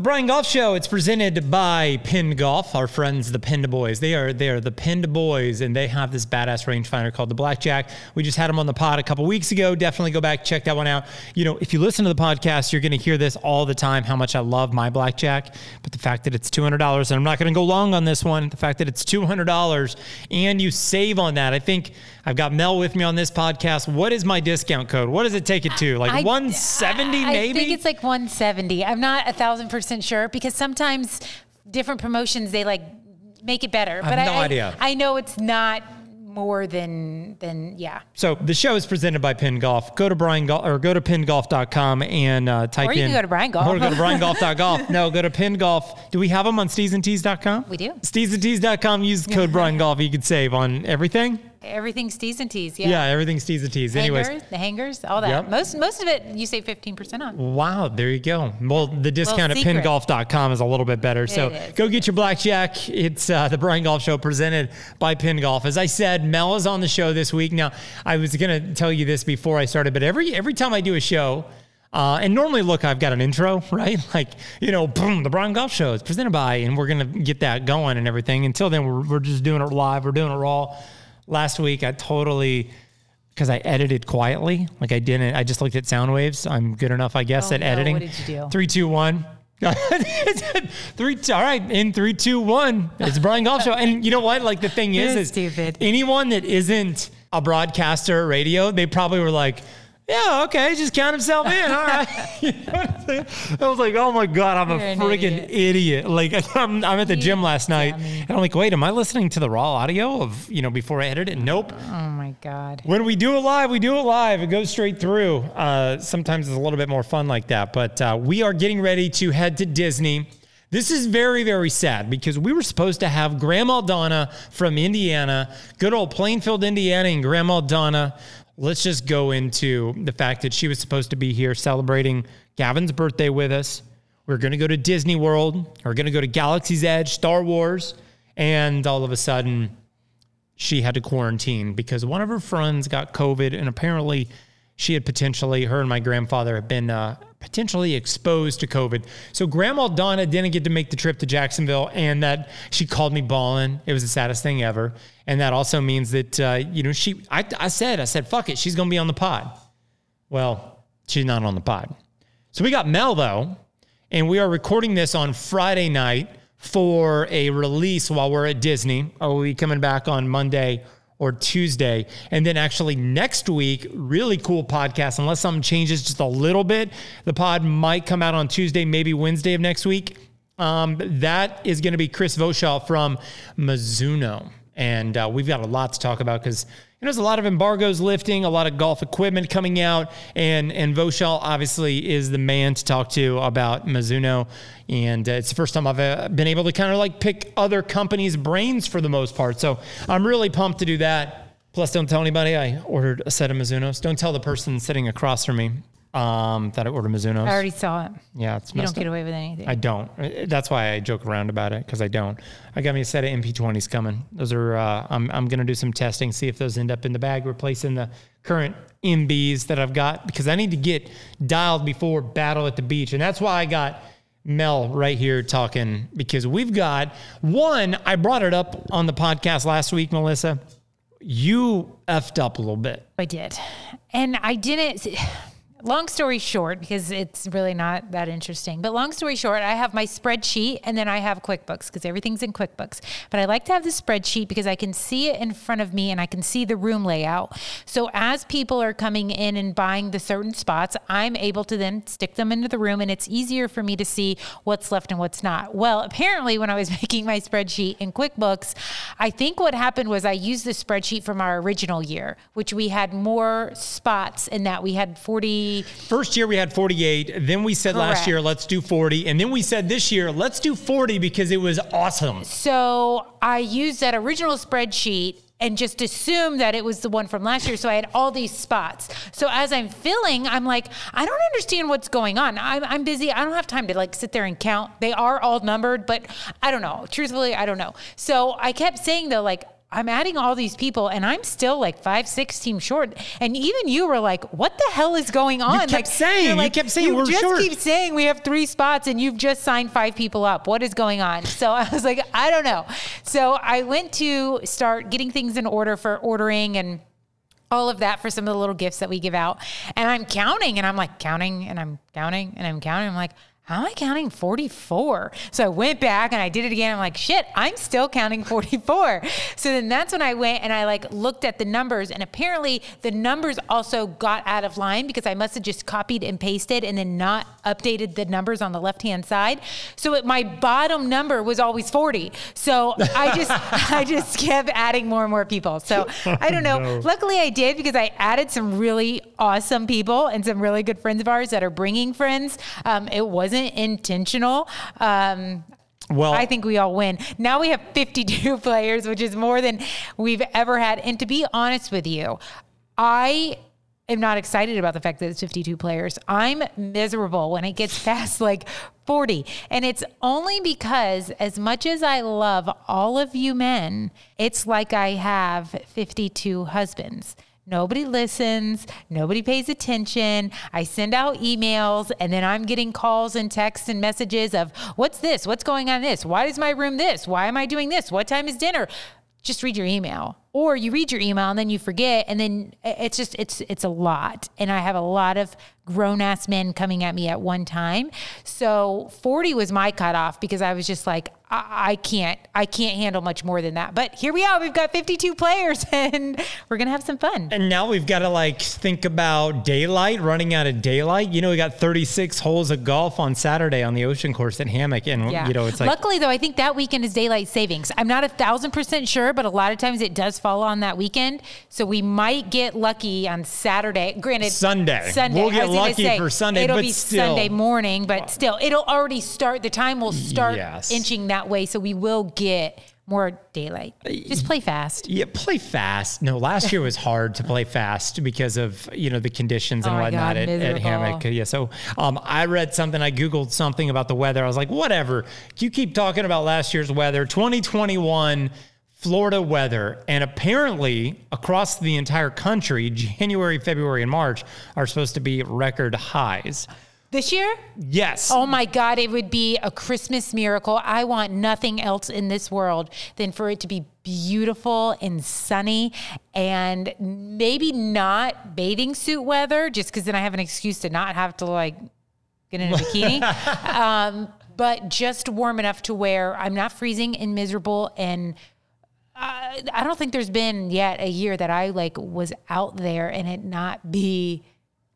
The Brian Golf Show. It's presented by Pinned Golf, our friends, the Pinned Boys. They are they are the Pinned Boys, and they have this badass rangefinder called the Blackjack. We just had them on the pod a couple weeks ago. Definitely go back check that one out. You know, if you listen to the podcast, you're going to hear this all the time. How much I love my Blackjack, but the fact that it's two hundred dollars, and I'm not going to go long on this one. The fact that it's two hundred dollars, and you save on that. I think I've got Mel with me on this podcast. What is my discount code? What does it take it to? Like 170 maybe? I think it's like 170. I'm not a thousand percent sure because sometimes different promotions they like make it better. have but no I, idea. I know it's not more than than yeah. So the show is presented by Pinned Golf. Go to Brian Golf or go to pinnedgolf.com and uh, type Or you in. can go to Brian Golf. Or go to briangolf.golf. no, go to Pinned Golf. Do we have them on steedsandtees.com? We do. Steedsandtees.com. Use code Brian Golf. You can save on everything. Everything's T's and T's. Yeah, Yeah. everything's Steeds and Tees. Anyways. The hangers, all that. Yep. Most most of it you save 15% on. Wow, there you go. Well, the discount at secret. pinnedgolf.com is a little bit better. So is. go get your blackjack. It's uh, the Brian Golf Show presented by Pinned Golf. As I said, Mel is on the show this week. Now, I was going to tell you this before I started, but every every time I do a show, uh, and normally, look, I've got an intro, right? Like, you know, boom, the Brian Golf Show is presented by, and we're going to get that going and everything. Until then, we're, we're just doing it live. We're doing it raw. Last week, I totally because I edited quietly. Like I didn't. I just looked at sound waves. I'm good enough, I guess, Oh, at no. editing. What did you do? Three, two, one. three. All right, in three, two, one. It's Brian Golf Show, and you know what? Like the thing is, is stupid. Anyone that isn't a broadcaster or radio, they probably were like. Yeah, okay, just count himself in. All right. You know I'm saying? I was like, oh my God, I'm You're a freaking idiot. idiot. Like I'm, I'm at the gym last night dummy. and I'm like, wait, am I listening to the raw audio of, you know, before I edit it? Nope. Oh my god. When we do it live, we do it live. It goes straight through. Uh, sometimes it's a little bit more fun like that. But uh, we are getting ready to head to Disney. This is very, very sad because we were supposed to have Grandma Donna from Indiana, good old Plainfield, Indiana, and Grandma Donna. Let's just go into the fact that she was supposed to be here celebrating Gavin's birthday with us. We're going to go to Disney World. We're going to go to Galaxy's Edge, Star Wars. And all of a sudden, she had to quarantine because one of her friends got COVID, and apparently she had potentially, her and my grandfather had been uh, potentially exposed to COVID. So Grandma Donna didn't get to make the trip to Jacksonville, and that she called me ballin'. It was the saddest thing ever, and that also means that uh, you know she. I, I said, I said, fuck it, she's gonna be on the pod. Well, she's not on the pod. So we got Mel though, and we are recording this on Friday night for a release while we're at Disney. Oh, we'll be coming back on Monday or Tuesday. And then actually next week, really cool podcast. Unless something changes just a little bit, the pod might come out on Tuesday, maybe Wednesday of next week. Um, that is going to be Chris Voshall from Mizuno. And uh, we've got a lot to talk about because you know, there's a lot of embargoes lifting, a lot of golf equipment coming out, and and Voshall obviously is the man to talk to about Mizuno. And uh, it's the first time I've uh, been able to kind of like pick other companies' brains for the most part. So I'm really pumped to do that. Plus, don't tell anybody I ordered a set of Mizunos. Don't tell the person sitting across from me um, that I ordered Mizunos. I already saw it. yeah, it's You don't get up. away with anything. I don't. That's why I joke around about it because I don't. I got me a set of MP20s coming. Those are. Uh, I'm I'm gonna do some testing, see if those end up in the bag, replacing the current MBs that I've got because I need to get dialed before battle at the beach, and that's why I got Mel right here talking because we've got one. I brought it up on the podcast last week, Melissa. You effed up a little bit. I did. And I didn't. Long story short, because it's really not that interesting, but long story short, I have my spreadsheet and then I have QuickBooks because everything's in QuickBooks. But I like to have the spreadsheet because I can see it in front of me and I can see the room layout. So as people are coming in and buying the certain spots, I'm able to then stick them into the room and it's easier for me to see what's left and what's not. Well, apparently, when I was making my spreadsheet in QuickBooks, I think what happened was I used the spreadsheet from our original year, which we had more spots in that we had 40. First year we had 48. Then we said last year, let's do 40. And then we said this year, let's do 40 because it was awesome. So I used that original spreadsheet and just assumed that it was the one from last year. So I had all these spots. So as I'm filling, I'm like, I don't understand what's going on. I'm, I'm busy. I don't have time to like sit there and count. They are all numbered, but I don't know. Truthfully, I don't know. So I kept saying though, like, I'm adding all these people and I'm still like five, six teams short. And even you were like, what the hell is going on? kept like, saying- you're you kept saying you we're just short." keep saying we have three spots and you've just signed five people up. What is going on? So I was like, I don't know. So I went to start getting things in order for ordering and all of that for some of the little gifts that we give out. And I'm counting and I'm like counting and I'm counting and I'm counting. I'm like, am I counting 44? So I went back and I did it again. I'm like, shit, I'm still counting 44. So then that's when I went and I like looked at the numbers and apparently the numbers also got out of line because I must have just copied and pasted and then not updated the numbers on the left hand side. So it, my bottom number was always 40. So I just I just kept adding more and more people. So I don't know. no. Luckily I did because I added some really awesome people and some really good friends of ours that are bringing friends. Um, it wasn't intentional. Um, Well, I think we all win. Now we have 52 players, which is more than we've ever had. And to be honest with you, I am not excited about the fact that it's 52 players. I'm miserable when it gets past like 40. And it's only because, as much as I love all of you men, it's like I have 52 husbands. Nobody listens. Nobody pays attention. I send out emails and then I'm getting calls and texts and messages of what's this? What's going on this? Why is my room this? Why am I doing this? What time is dinner? Just read your email. Or you read your email and then you forget and then it's just it's it's a lot. And I have a lot of grown ass men coming at me at one time. So 40 was my cutoff because I was just like, I, can't, I can't handle much more than that. But here we are. We've got 52 players and we're gonna have some fun. And now we've got to like think about daylight, running out of daylight. You know, we got 36 holes of golf on Saturday on the ocean course at Hammock. And, Yeah. you know, it's like, Luckily, though, I think that weekend is daylight savings. I'm not a thousand percent sure, but a lot of times it does fall on that weekend. So we might get lucky on Saturday. Granted, Sunday. Sunday. We'll get lucky say, for Sunday, It'll but be still. Sunday morning, but still, it'll already start. The time will start Yes. inching that way, so we will get more daylight. Just play fast. yeah, play fast. No, last year was hard to play fast because of, you know, the conditions and Oh whatnot God, at, at. Hammock. Yeah. So um, I read something, I Googled something about the weather. I was like, whatever. You keep talking about last year's weather, 2021 Florida weather. And apparently, across the entire country, January, February, and March are supposed to be record highs. This year, Yes. Oh my God, it would be a Christmas miracle. I want nothing else in this world than for it to be beautiful and sunny and maybe not bathing suit weather, just because then I have an excuse to not have to like get in a bikini. um, but just warm enough to where I'm not freezing and miserable and I I don't think there's been yet a year that I like was out there and it not be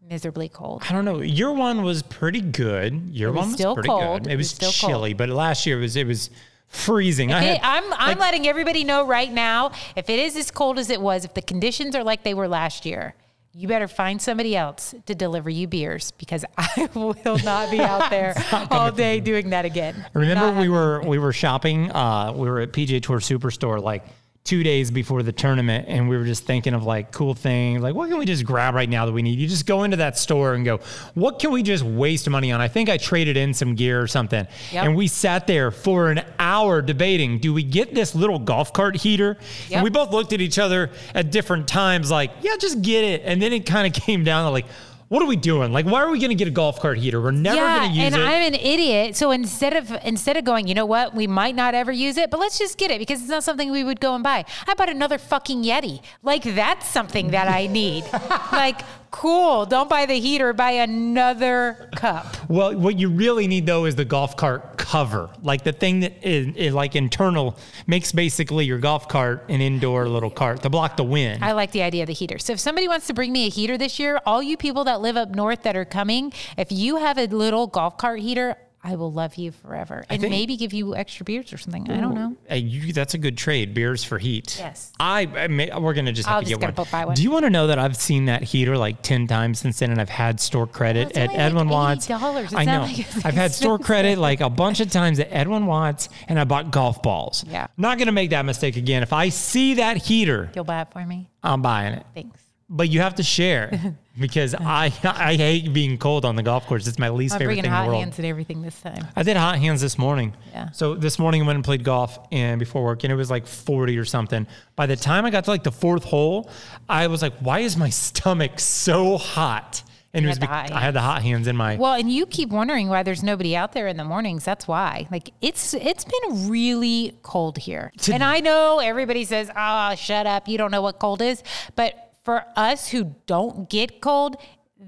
miserably cold. I don't know. Your one was pretty good. Your was one was still pretty cold. good. It It was was, still chilly, but last year it was it was freezing. I had, I'm I'm letting everybody know right now. If it is as cold as it was, if the conditions are like they were last year, you better find somebody else to deliver you beers because I will not be out there all day doing that again. remember Not we were we were shopping. Uh, we were at PGA Tour Superstore like two days before the tournament, and we were just thinking of like cool things. Like what can we just grab right now that we need? You just go into that store and go, what can we just waste money on? I think I traded in some gear or something, Yep. and we sat there for an hour debating. Do we get this little golf cart heater? Yep. And we both looked at each other at different times, like, yeah, just get it. And then it kind of came down to like, what are we doing? Like, why are we going to get a golf cart heater? We're never yeah, going to use and it. I'm an idiot. So instead of instead of going, you know what, we might not ever use it, but let's just get it because it's not something we would go and buy. I bought another fucking Yeti. Like that's something that I need. like cool. Don't buy the heater. Buy another cup. well, what you really need though is the golf cart cover, like the thing that is, is like internal makes basically your golf cart an indoor little cart to block the wind. I like the idea of the heater. So if somebody wants to bring me a heater this year, all you people that live up north that are coming, if you have a little golf cart heater, I will love you forever and think- maybe give you extra beers or something. I don't know. You, that's a good trade. Beers for heat. Yes. I, I may, we're gonna just have I'll to just get one. buy one. Do you want to know that I've seen that heater like ten times since then, and I've had store credit at like Edwin Watts. $80. It's I know. like I've had store credit like a bunch of times at Edwin Watts, and I bought golf balls. Yeah. Not gonna make that mistake again. If I see that heater, You'll buy it for me. I'm buying it. Thanks. But you have to share because I I hate being cold on the golf course. It's my least I'm favorite thing in the world. hands and everything this time. I did hot hands this morning. Yeah. So this morning I went and played golf and before work and it was like 40 or something. By the time I got to like the fourth hole, I was like, why is my stomach so hot? And You it was had the bec- hot I had the hot hands in my Well, and you keep wondering why there's nobody out there in the mornings. That's why. Like it's it's been really cold here. and I know everybody says, "Ah, shut up. You don't know what cold is." But for us who don't get cold,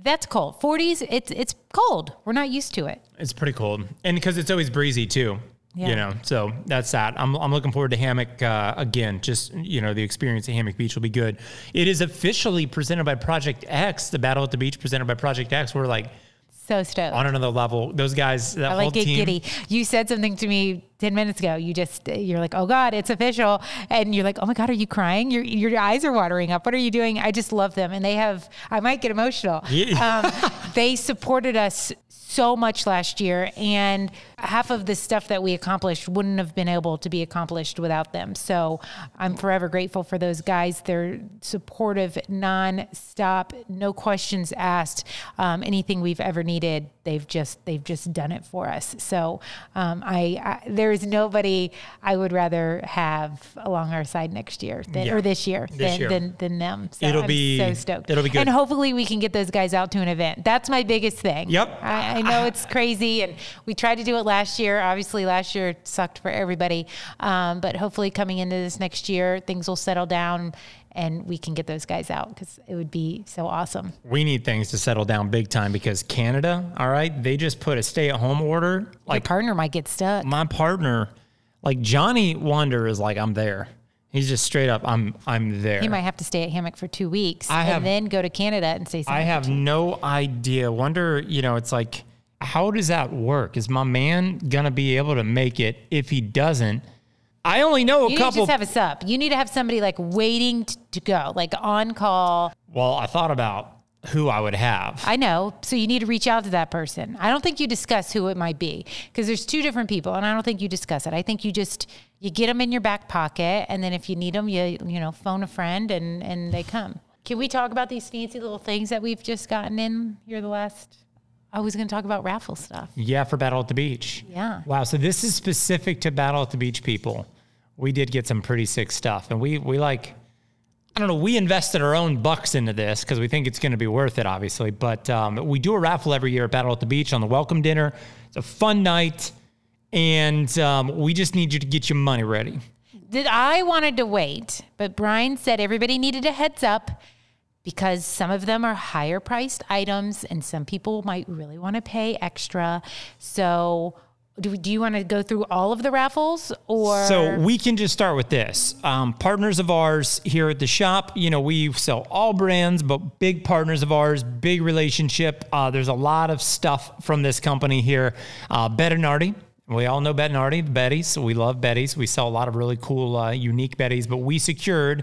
that's cold. 40s, it's it's cold. We're not used to it. It's pretty cold, and because it's always breezy too. Yeah. You know, so that's that. I'm, I'm looking forward to Hammock uh, again. Just you know, the experience at Hammock Beach will be good. It is officially presented by Project X. The Battle at the Beach presented by Project X. We're like So stoked. on another level. Those guys, that I whole like get team. giddy. You said something to me 10 minutes ago. You just, you're like, oh God, it's official. And you're like, oh my God, are you crying? Your, your eyes are watering up. What are you doing? I just love them. And they have, I might get emotional. Yeah. Um, they supported us so much last year. And half of the stuff that we accomplished wouldn't have been able to be accomplished without them. So I'm forever grateful for those guys. They're supportive, non-stop, no questions asked. Um, anything we've ever needed, they've just they've just done it for us. So um, I, I there is nobody I would rather have along our side next year than, Yeah. or this year, This than, year. than than them. So It'll I'm be- so stoked. it'll be good. And hopefully we can get those guys out to an event. That's my biggest thing. Yep. I, I know it's crazy, and we tried to do it last year. Obviously, last year sucked for everybody. Um, but hopefully, coming into this next year, things will settle down, and we can get those guys out because it would be so awesome. We need things to settle down big time because Canada, all right, they just put a stay at home order. Like Your partner might get stuck. my partner, like Johnny Wonder is like, I'm there. He's just straight up, I'm I'm there. He might have to stay at Hammock for two weeks I and have- then go to Canada and say something. I have no idea. Wonder, you know, it's like, how does that work? Is my man gonna be able to make it? If he doesn't, I only know a You couple. just have a sup. You need to have somebody like waiting t- to go, like on call. well, I thought about who I would have. I know. So you need to reach out to that person. I don't think you discuss who it might be because there's two different people, and I don't think you discuss it. I think you just you get them in your back pocket, and then if you need them, you you know phone a friend and and they come. Can we talk about these fancy little things that we've just gotten in here the last? I was going to talk about raffle stuff. yeah, for Battle at the Beach. Yeah. Wow. So this is specific to Battle at the Beach people. We did get some pretty sick stuff, and we we like. I don't know. We invested our own bucks into this because we think it's going to be worth it, obviously. But um, we do a raffle every year at Battle at the Beach on the welcome dinner. It's a fun night, and um, we just need you to get your money ready. Did I wanted to wait, but Brian said everybody needed a heads up because some of them are higher priced items and some people might really want to pay extra. So, do, do you want to go through all of the raffles or So we can just start with this. Um, partners of ours here at the shop, you know, we sell all brands, but big partners of ours, big relationship. Uh, there's a lot of stuff from this company here. Uh, Bettinardi. We all know Bettinardi, the Bettys. We love Bettys. We sell a lot of really cool, uh, unique Bettys, but we secured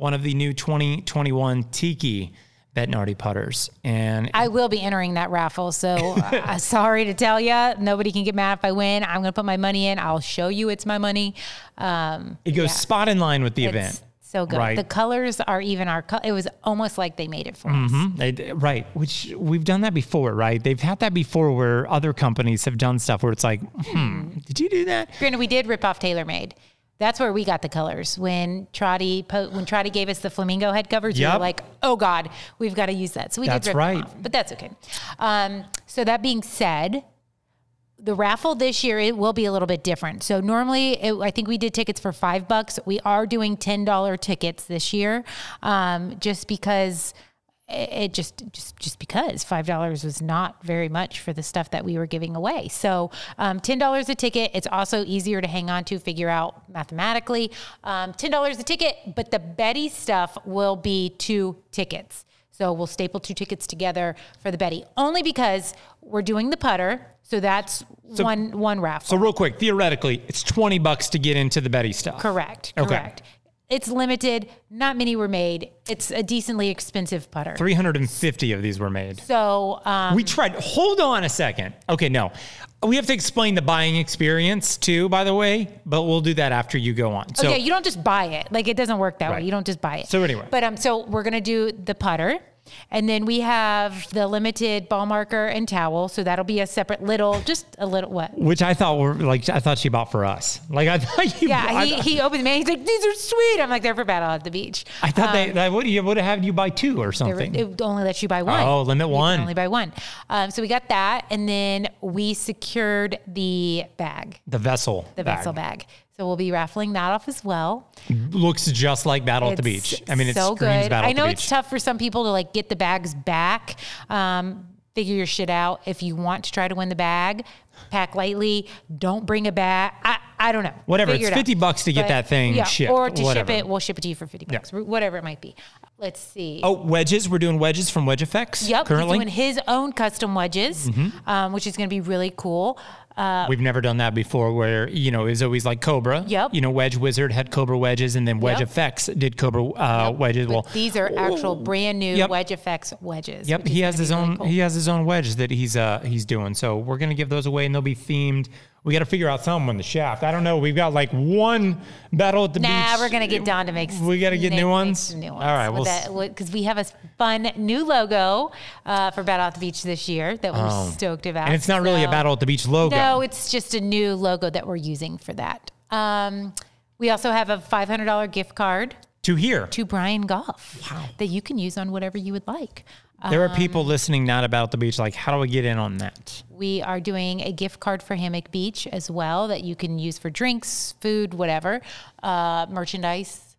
one of the new 2021 Tiki Bettinardi putters. And I will be entering that raffle. So, uh, sorry to tell you, nobody can get mad if I win. I'm going to put my money in. I'll show you it's my money. Um, it goes spot in line with the it's event. so good. Right. The colors are even our. Co- it was almost like they made it for us. Mhm. They- right, which we've done that before, right? They've had that before where other companies have done stuff where it's like, hmm, did you do that? Granted, we did rip off TaylorMade. That's where we got the colors. When Trotty po- when Trotty gave us the flamingo head covers, we Yep. were like, "Oh God, we've got to use that." So we That's did rip right. off, but that's okay. Um, so that being said, the raffle this year it will be a little bit different. So normally, it, I think we did tickets for five bucks. We are doing ten dollar tickets this year, um, just because it just just just because five dollars was not very much for the stuff that we were giving away. So um, ten dollars a ticket. It's also easier to hang on to, figure out mathematically. Um, ten dollars a ticket, but the Betty stuff will be two tickets. So we'll staple two tickets together for the Betty, only because we're doing the putter. So that's one one raffle. So real quick, theoretically, it's 20 bucks to get into the Betty stuff. correct. Okay. It's limited. Not many were made. It's a decently expensive putter. 350 of these were made. So um, We tried, hold on a second. Okay, no. We have to explain the buying experience too, by the way, but we'll do that after you go on. So oh, yeah, you don't just buy it. Like it doesn't work that Right. way. You don't just buy it. So anyway. but um, so we're gonna do the putter, and then we have the limited ball marker and towel. So that'll be a separate little, just a little what? which I thought were like I thought she bought for us. Like I thought you. Yeah, I, he, he opened them and he's like, "These are sweet." I'm like, "They're for battle at the beach." I thought they, they would you would have had you buy two or They were- something. it would only lets you buy one. Oh, limit You one. Only buy one. Um, so we got that, and then we secured the bag, the vessel. the vessel bag. So we'll be raffling that off as well. looks just like Battle at the Beach. I mean, it's so screams good. Battle I at the know Beach. it's tough for some people to like get the bags back. Um, figure your shit out. If you want to try to win the bag, pack lightly. Don't bring a bag. I, I don't know. Whatever, Figure it's it out. 50 bucks to get that thing shipped, or to whatever. ship it. We'll ship it to you for fifty bucks. Whatever it might be. Let's see. Oh, wedges. We're doing wedges from Wedge Effects. Yep, Currently, Mm-hmm. he's doing his own custom wedges, um, which is going to be really cool. Uh, We've never done that before where, you know, it was always like Cobra. Yep. You know, Wedge Wizard had Cobra wedges and then Wedge Yep. Effects did Cobra uh, wedges. but Well, these are actual brand new Yep. Wedge Effects wedges. Yep, he has his really own cool. he has his own wedges that he's uh he's doing. So we're gonna give those away and they'll be themed. We got to figure out something on the shaft. I don't know. We've got like one battle at the beach. Nah, we're gonna get Don to make. Some We gotta get new ones? new ones. All right, we'll because we have a fun new logo uh, for Battle at the Beach this year that we're stoked about. And it's not really a battle at the beach logo. No, it's just a new logo that we're using for that. Um, we also have a $500 gift card to here. to Brian Golf Wow. that you can use on whatever you would like. There are Um, people listening not about the beach. Like, how do I get in on that? We are doing a gift card for Hammock Beach as well that you can use for drinks, food, whatever, uh, merchandise.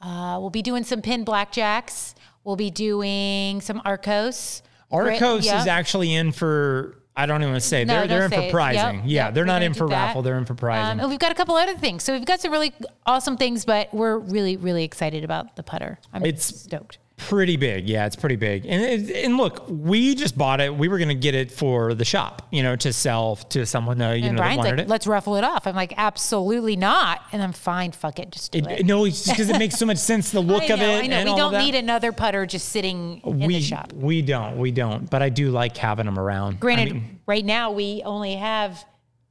Uh, we'll be doing some pin blackjacks. We'll be doing some Arcos. Arcos yeah. is actually in for. I don't even want to say No, they're they're don't in say for it. prizing. Yep, yeah, yep, they're we're not gonna in do for that. raffle. They're in for prizing. Um, and we've got a couple other things. So we've got some really awesome things, but we're really, really excited about the putter. I'm It's- stoked. Pretty big, yeah, it's pretty big. And it, and look, we just bought it. We were gonna get it for the shop, you know, to sell to someone uh, you And know that wanted like, it. let's ruffle it off. I'm like, absolutely not. And I'm fine. Fuck it. Just do it. It, no, it's just because it makes so much sense. The look I of it I know. We don't that. need another putter just sitting in we the shop. we don't we don't. But I do like having them around. I Granted, mean, right now we only have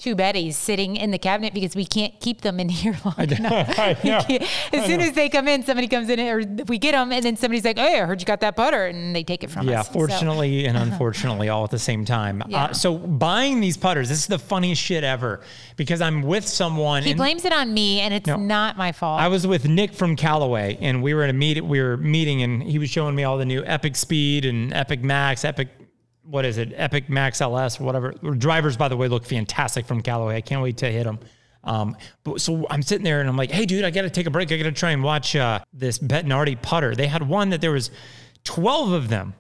two Bettys sitting in the cabinet because we can't keep them in here long enough. I know. as soon as they come in, somebody comes in, or we get them, and then somebody's like, "Hey, I heard you got that butter," and they take it from Yeah, us. So- fortunately and unfortunately, all at the same time. Yeah. Uh, so buying these putters, this is the funniest shit ever because I'm with someone. he and blames it on me, and it's No. not my fault. I was with Nick from Callaway, and we were at a meet. We were meeting, and he was showing me all the new Epic Speed and Epic Max, Epic. What is it? Epic Max LS, or whatever. Drivers, by the way, look fantastic from Callaway. I can't wait to hit them. Um, but so I'm sitting there and I'm like, hey, dude, I got to take a break. I got to try and watch uh, this Bettinardi putter. They had one that there was 12 of them.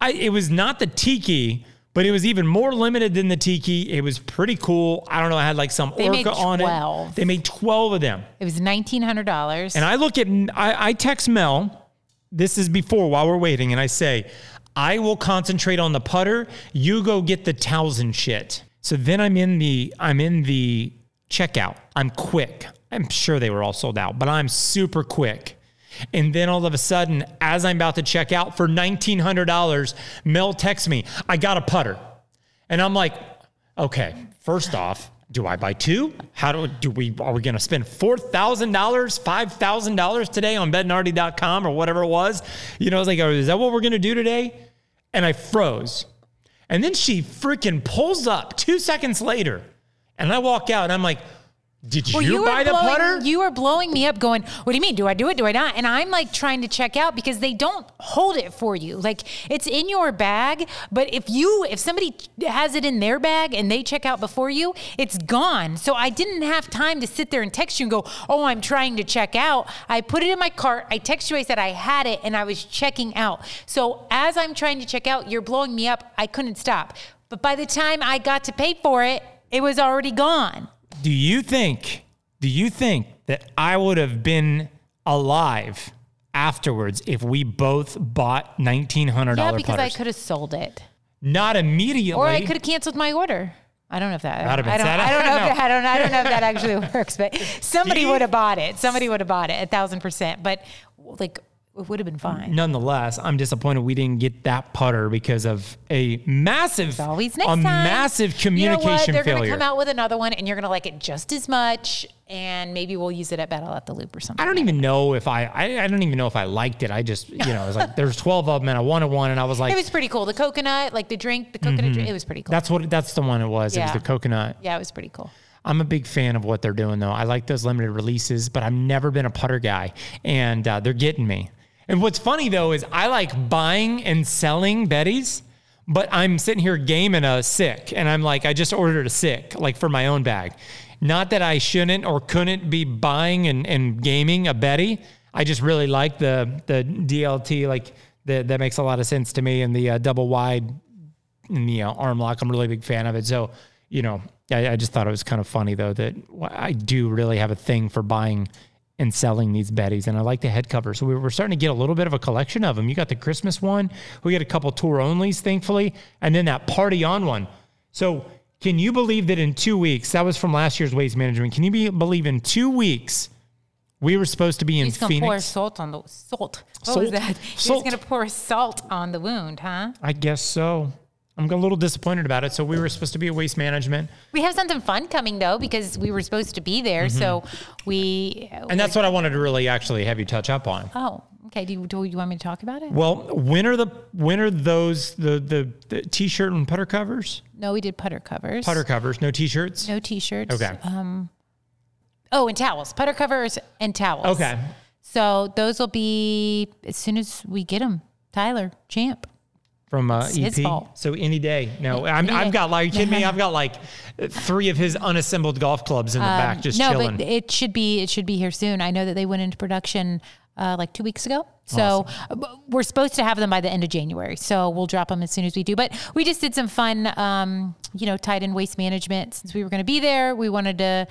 I, it was not the Tiki, but it was even more limited than the Tiki. It was pretty cool. I don't know. I had like some They Orca on it. They made 12 of them. it was nineteen hundred dollars. And I look at, I, I text Mel, this is before while we're waiting, and I say, I will concentrate on the putter. You go get the towels and shit. So then I'm in the, I'm in the checkout. I'm quick. I'm sure they were all sold out, but I'm super quick. And then all of a sudden, as I'm about to check out for $1,900, Mel texts me, I got a putter. And I'm like, okay, first off, do I buy two? How do, do we, are we going to spend $4,000, $5,000 today on bettinardi.com or whatever it was? You know, I was like, oh, is that what we're going to do today? And I froze. And then she freaking pulls up two seconds later. And I walk out and I'm like, did Well, you, buy the blowing, putter? You were blowing me up, going, "What do you mean? Do I do it? Do I not?" And I'm like trying to check out because they don't hold it for you. Like it's in your bag, but if you if somebody has it in their bag and they check out before you, it's gone. So I didn't have time to sit there and text you and go, "Oh, I'm trying to check out." I put it in my cart. I text you. I said I had it and I was checking out. So as I'm trying to check out, you're blowing me up. I couldn't stop. But by the time I got to pay for it, it was already gone. Do you think, do you think that I would have been alive afterwards if we both bought $1,900 Yeah, because I could have sold it. Not immediately. Or I could have canceled my order. I don't know if that. Been I don't. I don't know. If, I don't. I don't know if that actually works. But somebody would have bought it. Somebody would have bought it a thousand percent. But like it would have been fine. Nonetheless, I'm disappointed we didn't get that putter because of a massive, Always next a time. massive You know what? communication They're going to failure. come out with another one, and you're going to like it just as much. And maybe we'll use it at Battle at the Loop or something. I don't even know if I, I, I don't even know if I liked it. I just, you know, it was like there's 12 of them and I wanted one, and I was like, It was pretty cool. The coconut, like the drink, the coconut drink, it was pretty cool. that's what, that's the one it was. It was the coconut. yeah, it was pretty cool. I'm a big fan of what they're doing, though. I like those limited releases, but I've never been a putter guy, and uh, they're getting me. And what's funny though is I like buying and selling Betty's, but I'm sitting here gaming a SIK, and I'm like, I just ordered a SIK, like for my own bag. Not that I shouldn't or couldn't be buying and, and gaming a Betty. I just really like the the DLT, like the, that makes a lot of sense to me, and the uh, double wide the uh, arm lock. I'm a really big fan of it. So, you know, I, I just thought it was kind of funny though that I do really have a thing for buying and selling these Bettys, and I like the head cover. So we we're starting to get a little bit of a collection of them. You got the Christmas one. We got a couple tour onlys, thankfully, and then that party on one. So can you believe that in two weeks? That was from last year's waste management. Can you be, believe in two weeks? We were supposed to be in He's gonna pour Phoenix. salt on the salt. What Salt? was that? He's gonna pour salt on the wound, huh? I guess so. I'm a little disappointed about it. So we were supposed to be at waste management. We have something fun coming though because we were supposed to be there. So we. Mm-hmm. And that's what I wanted to really actually have you touch up on. Oh, okay. Do you, do you want me to talk about it? Well, when are the when are those the the, the t-shirt and putter covers? No, we did putter covers. Putter covers, no t-shirts. No t-shirts. Okay. Um. Oh, and towels. Putter covers and towels. Okay. So those will be as soon as we get them. Tyler, champ. From uh, EP. So any day. No, I'm, I've got like, are you kidding me? I've got like three of his unassembled golf clubs in the back just Um, no, chilling. but it should be it should be here soon. I know that they went into production uh, like two weeks ago. So uh, b- we're supposed to have them by the end of January. So we'll drop them as soon as we do. But we just did some fun, um, you know, tied in waste management since we were going to be there. We wanted to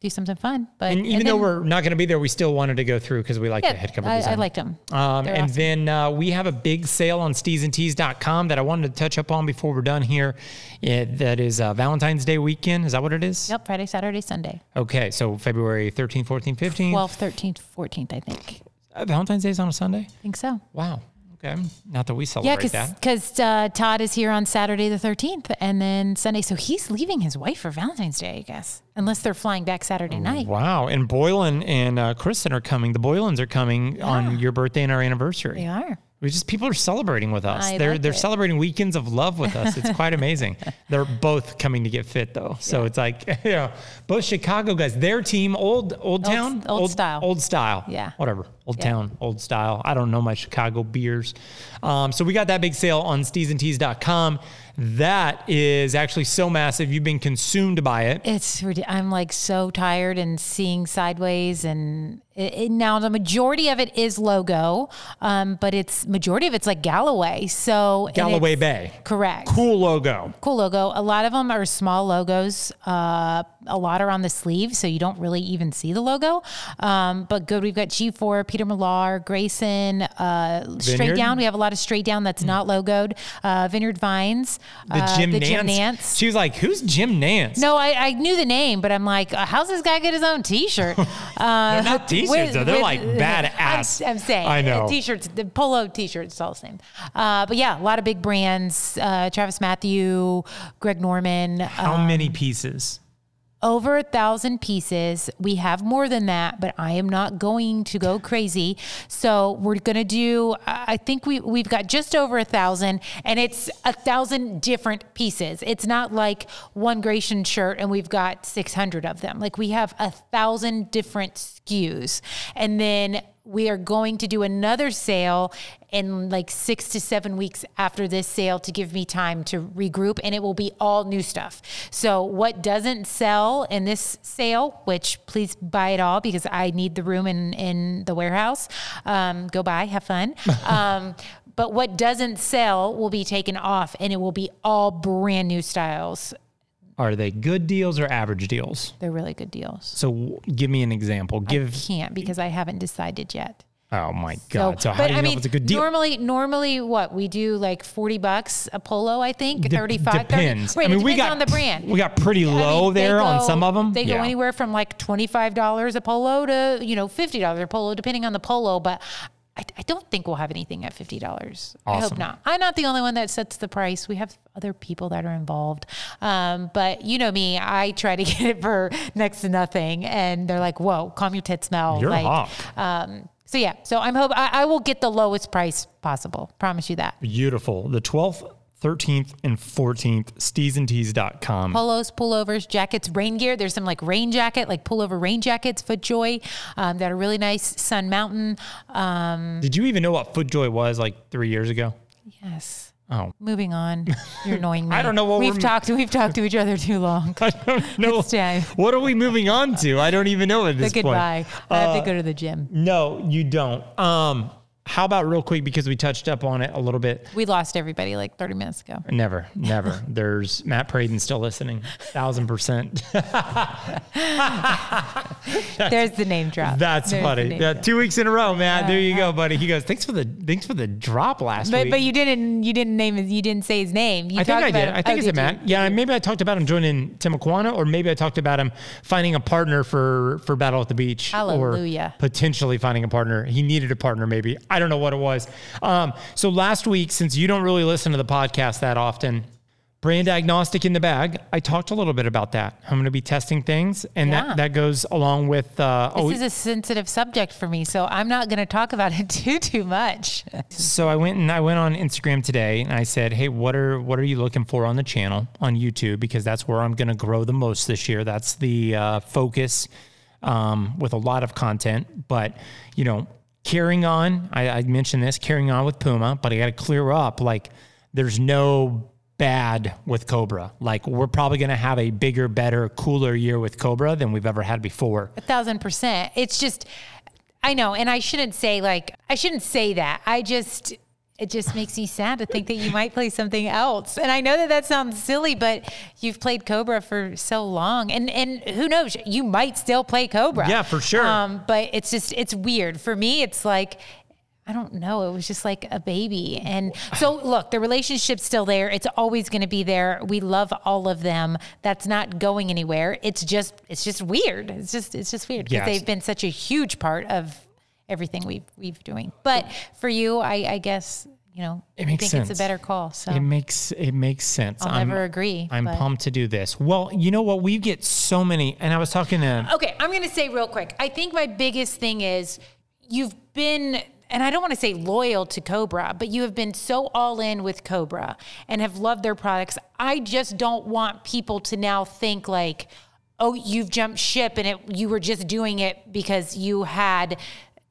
do something fun. But and even and though then- we're not going to be there, we still wanted to go through because we like yeah, the head cover I, design. I liked them. Um, and awesome. then uh, we have a big sale on steedsandtees.com that I wanted to touch up on before we're done here. It, that is uh, Valentine's Day weekend. Is that what it is? Yep, Friday, Saturday, Sunday, Okay, so February 13th, 14th, 15th. 12th, 13th, 14th, I think. Uh, Valentine's Day is on a Sunday? I think so. Wow. Okay. Not that we Yeah, celebrate because that. because uh, Todd is here on Saturday the thirteenth, and then Sunday. So he's leaving his wife for Valentine's Day, I guess, unless they're flying back Saturday night. Wow. And Boylan and uh, Kristen are coming. The Boylans are coming on your birthday and our anniversary. They are. We just people are celebrating with us. I they're like they're it. celebrating weekends of love with us. It's quite amazing. They're both coming to get fit though. So it's like you know, both Chicago guys. Their team, old old town, old style. old style. Yeah. whatever. Old Yeah. town, old style. I don't know my Chicago beers. Um, so we got that big sale on steedsandtees.com. That is actually so massive. You've been consumed by it. It's I'm like so tired and seeing sideways and now the majority of it is logo, um, but it's majority of it's like Galway. So Galway Bay. correct. Cool logo. cool logo. A lot of them are small logos. Uh, a lot are on the sleeve, so you don't really even see the logo. Um, but good, we've got G/FORE, Peter Millar, Greyson, uh, straight down. We have a lot of straight down that's not logoed. Uh, Vineyard Vines, The uh, Jim the Nantz. Jim Nantz. She was like, "Who's Jim Nantz?" No, I, I knew the name, but I'm like, uh, how's this guy get his own T-shirt? Uh, They're not t-shirts though. They're like badass. I'm, I'm saying, I know. T-shirts, the polo T-shirts, it's all the same. Uh, but yeah, a lot of big brands. Uh, TravisMathew, Greg Norman. How um, many pieces? Over a thousand pieces. We have more than that, but I am not going to go crazy. So we're gonna do. I think we we've got just over a thousand, and it's a thousand different pieces. It's not like one Gratian shirt and we've got six hundred of them. Like we have a thousand different SKUs, and then we are going to do another sale in like six to seven weeks after this sale to give me time to regroup and it will be all new stuff. So what doesn't sell in this sale which please buy it all because i need the room in in the warehouse um, go buy have fun. Um, but what doesn't sell will be taken off and it will be all brand new styles Are they good deals or average deals? they're really good deals So give me an example. Give. can't because i haven't decided yet oh my god! So, how do you I know mean, if it's a good deal? Normally, normally what we do like forty bucks a polo, I think Dep- 35 30 depends. Right, I mean, it we depends got on the brand. We got pretty I mean, low there on some of them. They go anywhere from like twenty five dollars a polo to you know fifty dollars a polo, depending on the polo. But I, I don't think we'll have anything at fifty dollars. I hope not. I'm not the only one that sets the price. We have other people that are involved. Um, but you know me, I try to get it for next to nothing, and they're like, "Whoa, calm your tits now." You're like, hot. Um, so yeah, so I'm hope I, I will get the lowest price possible. Promise you that. Beautiful. The 12th, 13th, and 14th, steedsandtees.com. Polos, pullovers, jackets, rain gear. There's some like rain jacket, like pullover rain jackets, FootJoy, um, that are really nice. Sun Mountain. Um, Did you even know what FootJoy was like three years ago? yes. Oh, Moving on. You're annoying me. I don't know what we've we're- talked. We've talked to each other too long. I don't know. It's time. What are we moving on to? I don't even know at The this point. goodbye. I have to go to the gym. No, you don't. Um, how about real quick because we touched up on it a little bit. We lost everybody like 30 minutes ago. Never, never. There's Matt Praden still listening, thousand percent. There's the name drop. That's There's funny. Yeah, drop. two weeks in a row, Matt. There you go, buddy. He goes, thanks for the thanks for the drop last But week. but you didn't you didn't name his you didn't say his name. You I think I did. him- I think oh, it's did you? Matt. Yeah, maybe I talked about him joining Timuquana, or maybe I talked about him finding a partner for for Battle at the Beach. Hallelujah. Or potentially finding a partner. He needed a partner, maybe. I don't know what it was. Um, so last week, since you don't really listen to the podcast that often, brand agnostic in the bag. I talked a little bit about that. I'm going to be testing things, and Yeah. that that goes along with. Uh, oh, This is a sensitive subject for me, so I'm not going to talk about it too too much. So I went and I went on Instagram today and I said, "Hey, what are what are you looking for on the channel on YouTube? Because that's where I'm going to grow the most this year. That's the uh, focus um, with a lot of content. But you know, carrying on. I, I mentioned this carrying on with Puma, but I got to clear up. Like, there's no bad with Cobra. Like, we're probably going to have a bigger, better, cooler year with Cobra than we've ever had before. A thousand percent. It's just, I know, and I shouldn't say like I shouldn't say that. I just. It just makes me sad to think that you might play something else. And I know that that sounds silly, but you've played Cobra for so long, and and who knows, you might still play Cobra. Yeah, for sure. Um, but it's just it's weird for me. It's like I don't know. It was just like a baby. And so, look, the relationship's still there. It's always going to be there. We love all of them. That's not going anywhere. It's just, it's just weird. It's just, it's just weird because Yes. they've been such a huge part of everything we've we've doing. But for you, I, I guess you know, It I makes think sense. it's a better call. So It makes it makes sense. I'll I'm- never agree. I'm but- pumped to do this. Well, you know what? We get so many, and I was talking to. Okay, I'm going to say real quick. I think my biggest thing is you've been, and I don't want to say loyal to Cobra, but you have been so all in with Cobra and have loved their products. I just don't want people to now think like, oh, you've jumped ship and it, you were just doing it because you had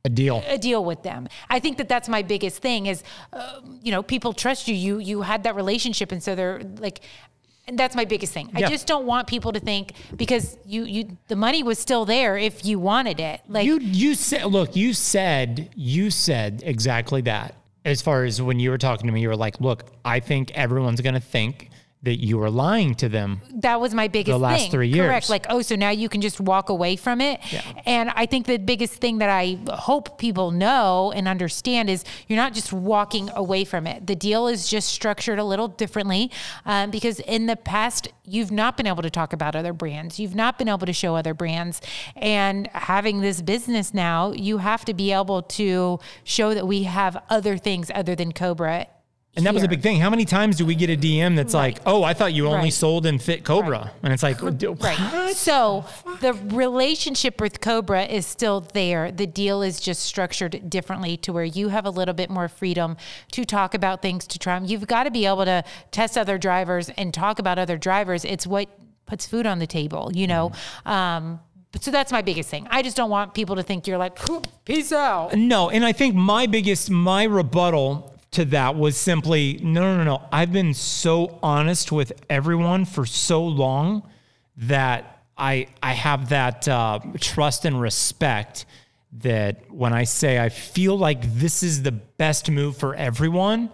A deal. a deal with them. I think that that's my biggest thing is, uh, you know, people trust you. You you had that relationship, and so they're like, and that's my biggest thing. Yeah. I just don't want people to think because you you the money was still there if you wanted it. Like You you said look, you said you said exactly that. As far as when you were talking to me, you were like, "Look, I think everyone's going to think that you were lying to them." that was my biggest The last thing. three years. Correct. Like, oh, so now you can just walk away from it. Yeah. And I think the biggest thing that I hope people know and understand is you're not just walking away from it. The deal is just structured a little differently um, because in the past, you've not been able to talk about other brands. You've not been able to show other brands. And having this business now, you have to be able to show that we have other things other than Cobra. And that was a big thing. How many times do we get a DM that's like, "Oh, I thought you only Right. sold in Fit Cobra," and it's like, Right. So the relationship with Cobra is still there. The deal is just structured differently to where you have a little bit more freedom to talk about things to try. You've got to be able to test other drivers and talk about other drivers. It's what puts food on the table, you know. Um, so that's my biggest thing. I just don't want people to think you're like, peace out. No, and I think my biggest my rebuttal to that was simply no, no, no, no. I've been so honest with everyone for so long that I I have that uh, trust and respect that when I say I feel like this is the best move for everyone,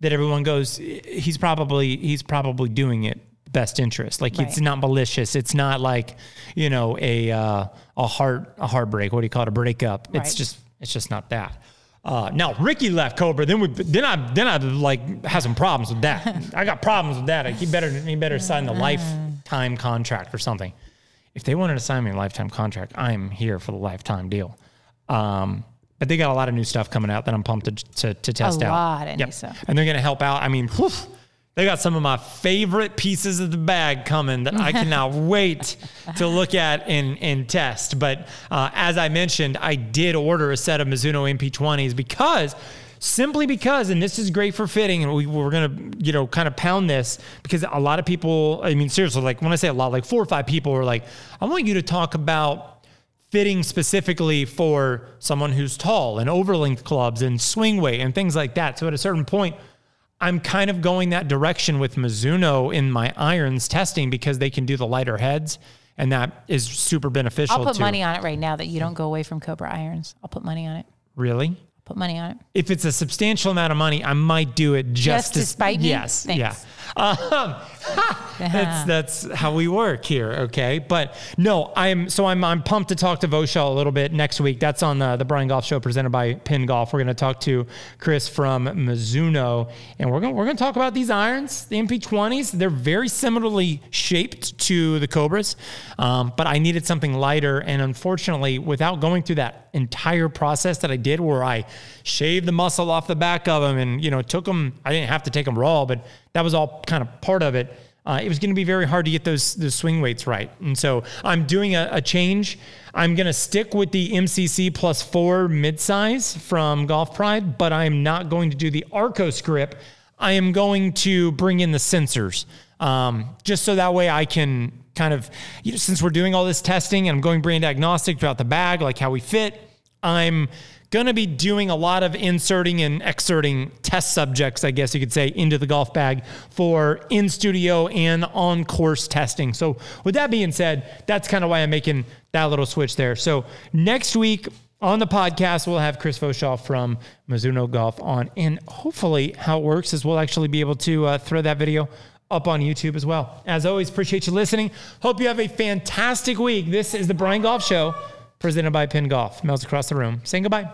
that everyone goes, he's probably he's probably doing it best interest. Like it's not malicious. It's not like you know a uh, a heart a heartbreak. What do you call it? A breakup. It's just it's just not that. Uh, now Ricky left Cobra. Then we then I then I like had some problems with that. I got problems with that. He better he better sign the lifetime contract or something. If they wanted to sign me a lifetime contract, I'm here for the lifetime deal. Um, but they got a lot of new stuff coming out that I'm pumped to to, to test A out. lot of new stuff. and they're going to help out. I mean, whew, they got some of my favorite pieces of the bag coming that I cannot wait to look at and and test. But uh, as I mentioned, I did order a set of Mizuno MP20s because simply because, and this is great for fitting, and we, we're gonna, you know, kind of pound this because a lot of people, I mean, seriously, like when I say a lot, like four or five people are like, I want you to talk about fitting specifically for someone who's tall and overlength clubs and swing weight and things like that. So at a certain point, I'm kind of going that direction with Mizuno in my irons testing because they can do the lighter heads. And that is super beneficial. I'll put to, money on it right now that you don't go away from Cobra irons. I'll put money on it. Really? I'll Put money on it. if it's a substantial amount of money, I might do it just, Just to spite me? Yes, Thanks. yeah. Um, that's that's how we work here, okay? But no, I'm so I'm I'm pumped to talk to Voshall a little bit next week. That's on the the Brian Golf Show presented by Pinned Golf. We're going to talk to Chris from Mizuno, and we're going we're going to talk about these irons, the MP20s. They're very similarly shaped to the Cobras, um, but I needed something lighter, and unfortunately, without going through that entire process that I did, where I shaved the muscle off the back of them, and you know took them. I didn't have to take them raw, but that was all kind of part of it. Uh, it was going to be very hard to get those those swing weights right, and so I'm doing a, a change. I'm going to stick with the MCC plus four midsize from Golf Pride, but I'm not going to do the Arccos grip. I am going to bring in the sensors, um, just so that way I can kind of, you know, since we're doing all this testing and I'm going brand agnostic throughout the bag, like how we fit, I'm going to be doing a lot of inserting and exerting test subjects, I guess you could say, into the golf bag for in studio and on course testing. So, with that being said, that's kind of why I'm making that little switch there. So, next week, on the podcast, we'll have Chris Voshall from Mizuno Golf on, and hopefully, how it works is we'll actually be able to uh, throw that video up on YouTube as well. As always, appreciate you listening. Hope you have a fantastic week. This is the Brian Golf Show presented by Pinned Golf. Mel's across the room saying goodbye.